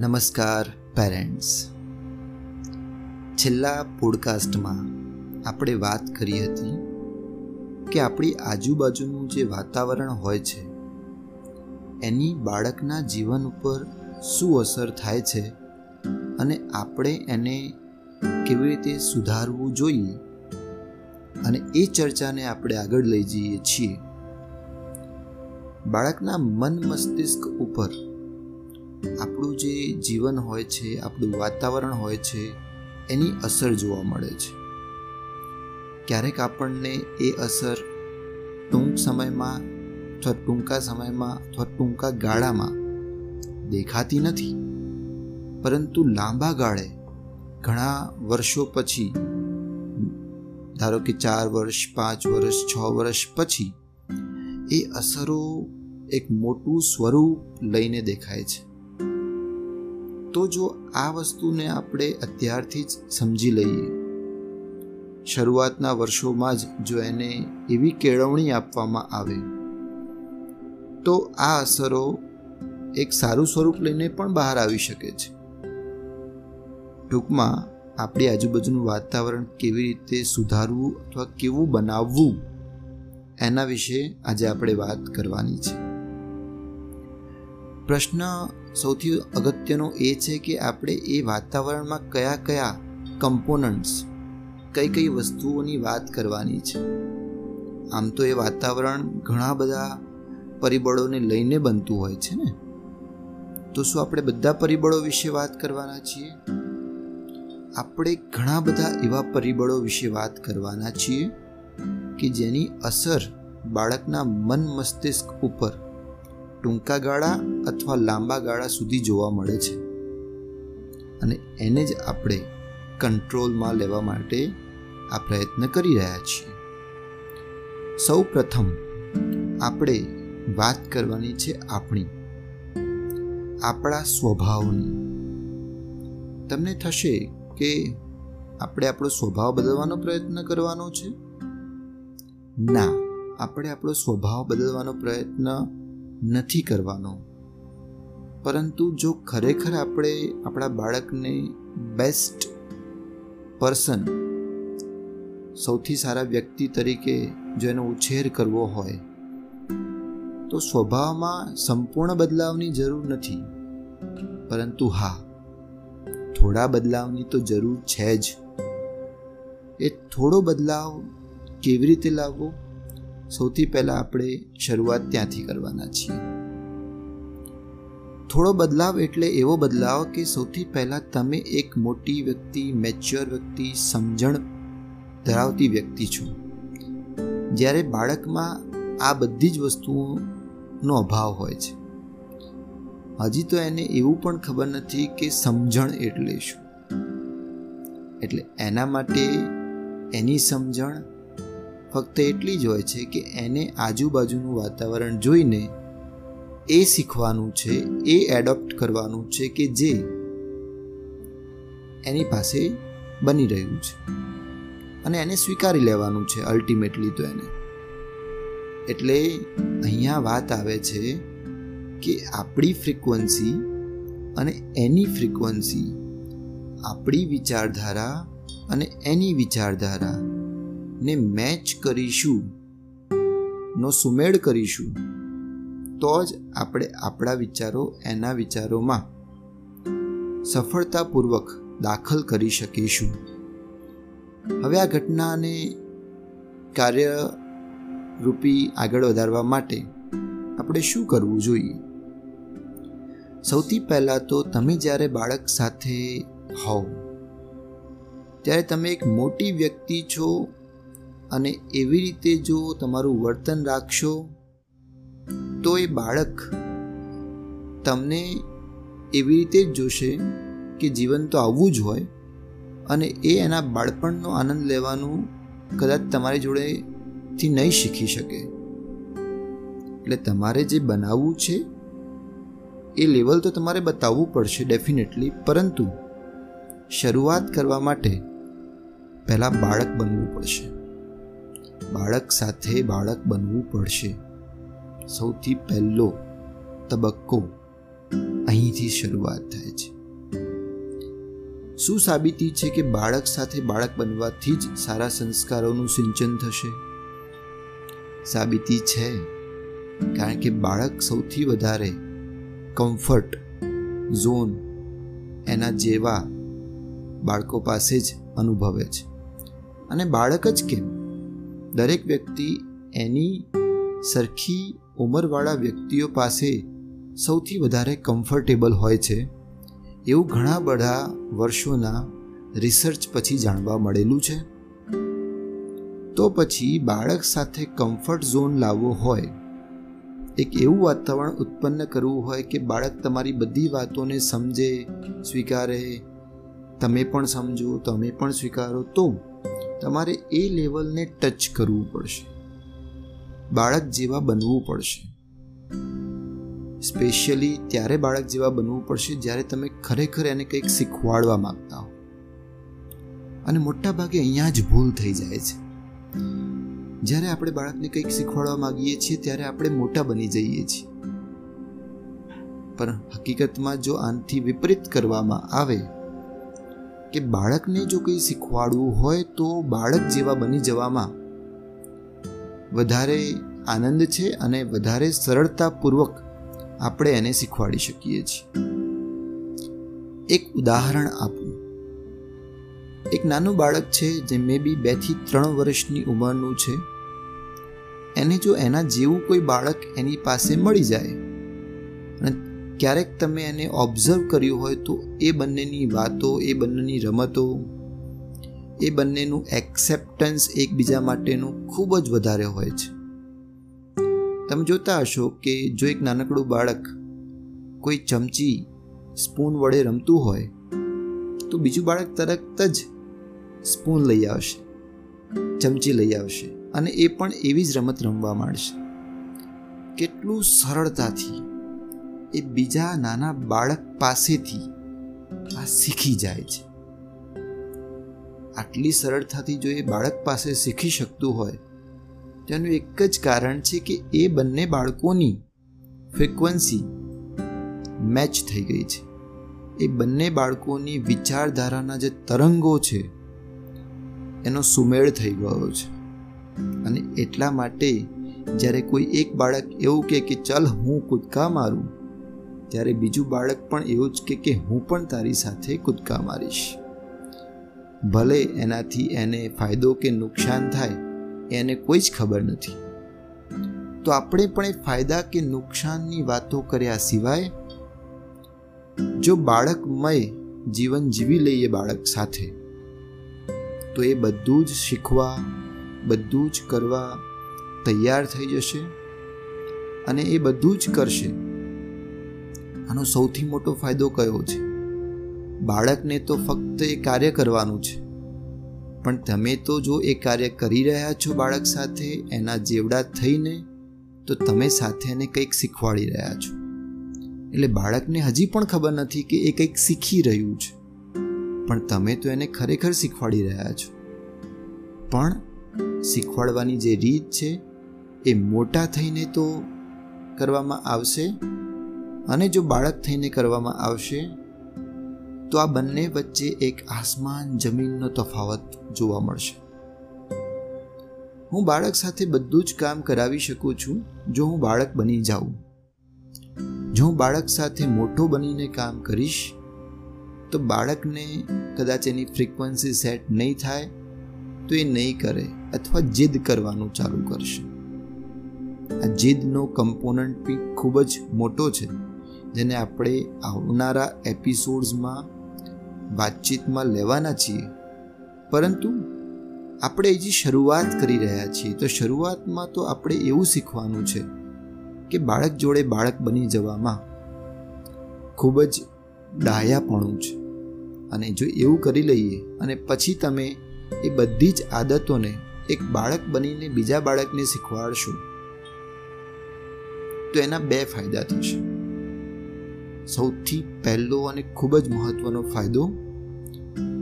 નમસ્કાર પેરેન્ટ્સ છેલ્લા પોડકાસ્ટમાં આપણે વાત કરી હતી કે આપણી આજુબાજુનું જે વાતાવરણ હોય છે, એની બાળકના જીવન ઉપર શું અસર થાય છે અને આપણે એને કેવી રીતે સુધારવું જોઈએ અને એ ચર્ચાને આપણે આગળ લઈ જઈએ છીએ. બાળકના મન મસ્તિષ્ક ઉપર આપણું જે જીવન હોય છે, આપણું વાતાવરણ હોય છે, એની અસર જોવા મળે છે. ક્યારેક આપણને એ અસર ટૂંક સમયમાં અથવા ટૂંકા સમયમાં અથવા ટૂંકા ગાળામાં દેખાતી નથી. પરંતુ લાંબા ગાળે, ઘણા વર્ષો પછી, ધારો કે ચાર વર્ષ, પાંચ વર્ષ, છ વર્ષ પછી, એ અસરો એક મોટું સ્વરૂપ લઈને દેખાય છે. તો જો આ વસ્તુને આપણે અત્યારથી જ સમજી લઈએ. શરૂઆતના વર્ષોમાં જ જો એને એવી કેળવણી આપવામાં આવે, તો આ અસરો એક સારું સ્વરૂપ લઈને પણ બહાર આવી શકે છે. ટૂંકમાં, આપણી આજુબાજુનું વાતાવરણ કેવી રીતે સુધારવું અથવા કેવું બનાવવું, એના વિશે આજે આપણે વાત કરવાની છે. પ્રશ્ન સૌથી અગત્યનો એ છે કે આપણે એ વાતાવરણમાં કયા કયા કમ્પોનન્ટ્સ કઈ કઈ વસ્તુઓની વાત કરવાની છે. આમ તો એ વાતાવરણ ઘણા બધા પરિબળોને લઈને બનતું હોય છે ને? તો શું આપણે બધા પરિબળો વિશે વાત કરવાના છીએ? આપણે ઘણા બધા એવા પરિબળો વિશે વાત કરવાના છીએ કે જેની અસર બાળકના મન મસ્તિષ્ક ઉપર, ટૂંકા ગાળા અથવા લાંબા ગાળા સુધી જોવા મળે છે. અને એને જ આપણે કંટ્રોલમાં લેવા માટે આ પ્રયત્ન કરી રહ્યા છીએ. સૌ પ્રથમ આપણે વાત કરવાની છે આપણી, આપણા સ્વભાવની. તમને થશે કે આપણે આપણો સ્વભાવ બદલવાનો પ્રયત્ન કરવાનો છે? ના, આપણે આપણો સ્વભાવ બદલવાનો પ્રયત્ન નથી કરવાનો. પરંતુ જો ખરેખર આપણે આપણા બાળકને બેસ્ટ પર્સન સૌથી સારા વ્યક્તિ તરીકે જો એનો ઉછેર કરવો હોય, તો સ્વભાવમાં સંપૂર્ણ બદલાવની જરૂર નથી. પરંતુ હા, થોડા બદલાવની તો જરૂર છે જ. એ થોડો બદલાવ કેવી રીતે લાવવો? સૌથી પહેલાં આપણે શરૂઆત ત્યાંથી કરવાના છીએ. થોડો બદલાવ એટલે એવો બદલાવ કે સૌથી પહેલાં તમે એક મોટી વ્યક્તિ મેચ્યોર વ્યક્તિ, સમજણ ધરાવતી વ્યક્તિ છો. જ્યારે બાળકમાં આ બધી જ વસ્તુઓનો અભાવ હોય છે. હજી તો એને એવું પણ ખબર નથી કે સમજણ એટલે શું. એટલે એના માટે એની સમજણ ફક્ત એટલી જ હોય છે કે એને આજુબાજુનું વાતાવરણ જોઈને એ શીખવાનું છે, એ એડોપ્ટ કરવાનું છે કે જે એની પાસે બની રહ્યું છે. અને એને સ્વીકારી લેવાનું છે અલ્ટિમેટલી તો એને. એટલે અહીંયા વાત આવે છે કે આપણી ફ્રિકવન્સી અને એની ફ્રિકવન્સી આપણી વિચારધારા અને એની વિચારધારા ને મેચ કરીશું, નો સુમેળ કરીશું તો જ આપણે આપણા વિચારો એના વિચારોમાં સફળતાપૂર્વક દાખલ કરી શકીશું. હવે આ ઘટનાને કાર્ય રૂપી આગળ વધારવા માટે આપણે શું કરવું જોઈએ? સૌથી પહેલાં તો તમે જ્યારે બાળક સાથે હોવ, ત્યારે તમે એક મોટી વ્યક્તિ છો અને એવી રીતે જો તમારું વર્તન રાખશો તો એ બાળક તમને એવી રીતે જ જોશે કે જીવન તો આવવું જ હોય અને એ એના બાળપણનો આનંદ લેવાનું કદાચ તમારી જોડેથી નહીં શીખી શકે. એટલે તમારે જે બનાવવું છે, એ લેવલ તો તમારે બતાવવું પડશે ડેફિનેટલી, પરંતુ શરૂઆત કરવા માટે પહેલાં બાળક બનવું પડશે. બાળક સાથે બાળક બનવું પડશે. સૌથી પહેલો તબક્કો અહીંથી શરૂઆત થાય છે. શું સાબિતી છે કે બાળક સાથે બાળક બનવાથી જ સારા સંસ્કારોનું સિંચન થશે? સાબિતી છે, કારણ કે બાળક સૌથી વધારે કમ્ફર્ટ ઝોન એના જેવા બાળકો પાસે જ અનુભવે છે. અને બાળક જ કેમ? દરેક વ્યક્તિ એની સરખી ઉંમરવાળા વ્યક્તિઓ પાસે સૌથી વધારે કમ્ફર્ટેબલ હોય છે. એવું ઘણા બધા વર્ષોના રિસર્ચ પછી જાણવા મળેલું છે. તો પછી બાળક સાથે કમ્ફર્ટ ઝોન લાવવો હોય, એક એવું વાતાવરણ ઉત્પન્ન કરવું હોય કે બાળક તમારી બધી વાતોને સમજે, સ્વીકારે, તમે પણ સમજો, તમે પણ સ્વીકારો, તો તમારે એ લેવલને ટચ કરવું પડશે. બાળક જેવા બનવું પડશે. સ્પેશિયલી ત્યારે બાળક જેવા બનવું પડશે જ્યારે તમે ખરેખર એને કંઈક શીખવાડવા માંગતા હો. અને મોટા ભાગે અહીંયા જ ભૂલ થઈ જાય છે. જ્યારે આપણે બાળકને કંઈક શીખવાડવા માંગીએ છીએ ત્યારે આપણે મોટા બની જઈએ છીએ. પણ હકીકતમાં જો આનથી વિપરીત કરવામાં આવે કે બાળકને જો કંઈ શીખવાડવું હોય તો બાળક જેવા બની જવામાં વધારે આનંદ છે અને વધારે સરળતાપૂર્વક આપણે એને શીખવાડી શકીએ છીએ. એક ઉદાહરણ આપું. એક નાનું બાળક છે જે મે બી બેથી ત્રણ વર્ષની ઉંમરનું છે. એને જો એના જેવું કોઈ બાળક એની પાસે મળી જાય અને ક્યારેક તમે એને ઓબ્ઝર્વ કર્યું હોય તો એ બંનેની વાતો, એ બંનેની રમતો એ બંનેનું એક્સેપ્ટન્સ એકબીજા માટેનું ખૂબ જ વધારે હોય છે. તમે જોતા હશો કે જો એક નાનકડું બાળક કોઈ ચમચી સ્પૂન વડે રમતું હોય, તો બીજું બાળક તરત જ સ્પૂન લઈ આવશે, ચમચી લઈ આવશે અને એ પણ એવી જ રમત રમવા માંડશે. કેટલું સરળતાથી એ બીજા નાના બાળક પાસેથી આ શીખી જાય છે. આટલી સરળતાથી જો એ બાળક પાસે શીખી શકતું હોય, તેનું એક જ કારણ છે કે એ બંને બાળકોની ફ્રિકવન્સી મેચ થઈ ગઈ છે. એ બંને બાળકોની વિચારધારાના જે તરંગો છે, એનો સુમેળ થઈ ગયો છે. અને એટલા માટે જ્યારે કોઈ એક બાળક એવું કહે કે, ચાલ હું કૂદકા મારું, ત્યારે બીજું બાળક પણ એવું જ કે, હું પણ તારી સાથે કૂદકા મારીશ. ભલે એનાથી એને ફાયદો કે નુકસાન થાય, એને કોઈ જ ખબર નથી. તો આપણે પણ એ ફાયદા કે નુકસાનની વાતો કર્યા સિવાય, જો બાળકમય જીવન જીવી લઈએ બાળક સાથે, તો એ બધું જ શીખવા, બધું જ કરવા તૈયાર થઈ જશે અને એ બધું જ કરશે. આનો સૌથી મોટો ફાયદો કયો છે? બાળકને તો ફક્ત એ કાર્ય કરવાનું છે. પણ તમે તો જો એ કાર્ય કરી રહ્યા છો બાળક સાથે, એના જેવડા થઈને, તો તમે સાથે એને કંઈક શીખવાડી રહ્યા છો. એટલે બાળકને હજી પણ ખબર નથી કે એ કંઈક શીખી રહ્યું છે. પણ તમે તો એને ખરેખર શીખવાડી રહ્યા છો. પણ શીખવાડવાની જે રીત છે, એ મોટા થઈને તો કરવામાં આવશે અને જો બાળક થઈને કરવામાં આવશે તો આ બંને વચ્ચે એક આસમાન જમીનનો તફાવત જોવા મળશે. હું બાળક સાથે બધું જ કામ કરાવી શકું છું જો હું બાળક બની જાઉં. જો હું બાળક સાથે મોટો બનીને કામ કરીશ, તો બાળકને કદાચ એની ફ્રીક્વન્સી સેટ નહીં થાય, તો એ નહીં કરે અથવા જીદ કરવાનું ચાલુ કરશે. આ જીદનો કમ્પોનન્ટ બી ખૂબ જ મોટો છે, જેને આપણે આવનારા એપિસોડ્સમાં વાતચીતમાં લેવાના છીએ. પરંતુ આપણે હજી શરૂઆત કરી રહ્યા છીએ. તો શરૂઆતમાં તો આપણે એવું શીખવાનું છે કે બાળક જોડે બાળક બની જવામાં ખૂબ જ ડાયાપણું છે. અને જો એવું કરી લઈએ અને પછી તમે એ બધી જ આદતોને એક બાળક બનીને બીજા બાળકને શીખવાડશો, તો એના બે ફાયદા થશે. સૌથી પહેલો અને ખૂબ જ મહત્વનો ફાયદો,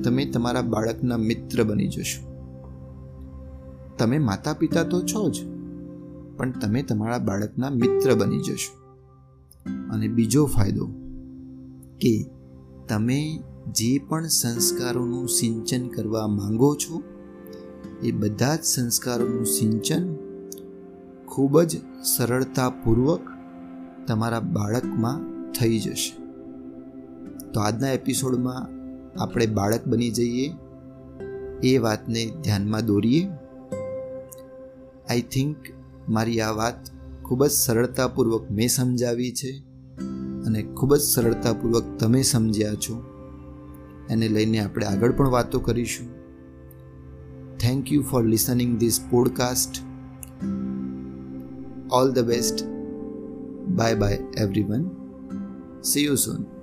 તમે તમારા બાળકના મિત્ર બની જશો. તમે માતા પિતા તો છો જ, પણ તમે તમારા બાળકના મિત્ર બની જશો. અને બીજો ફાયદો કે તમે જે પણ સંસ્કારોનું સિંચન કરવા માંગો છો, એ બધા જ સંસ્કારોનું સિંચન ખૂબ જ સરળતાપૂર્વક તમારા બાળકમાં થઈ જશે. તો આજના એપિસોડમાં આપણે બાળક બની જઈએ, એ વાતને ધ્યાનમાં દોરીએ. આઈ થિંક મારી આ વાત ખૂબ જ સરળતાપૂર્વક મેં સમજાવી છે અને ખૂબ જ સરળતાપૂર્વક તમે સમજ્યા છો. એને લઈને આપણે આગળ પણ વાતો કરીશું. Thank you for listening this podcast all the best bye bye everyone see you soon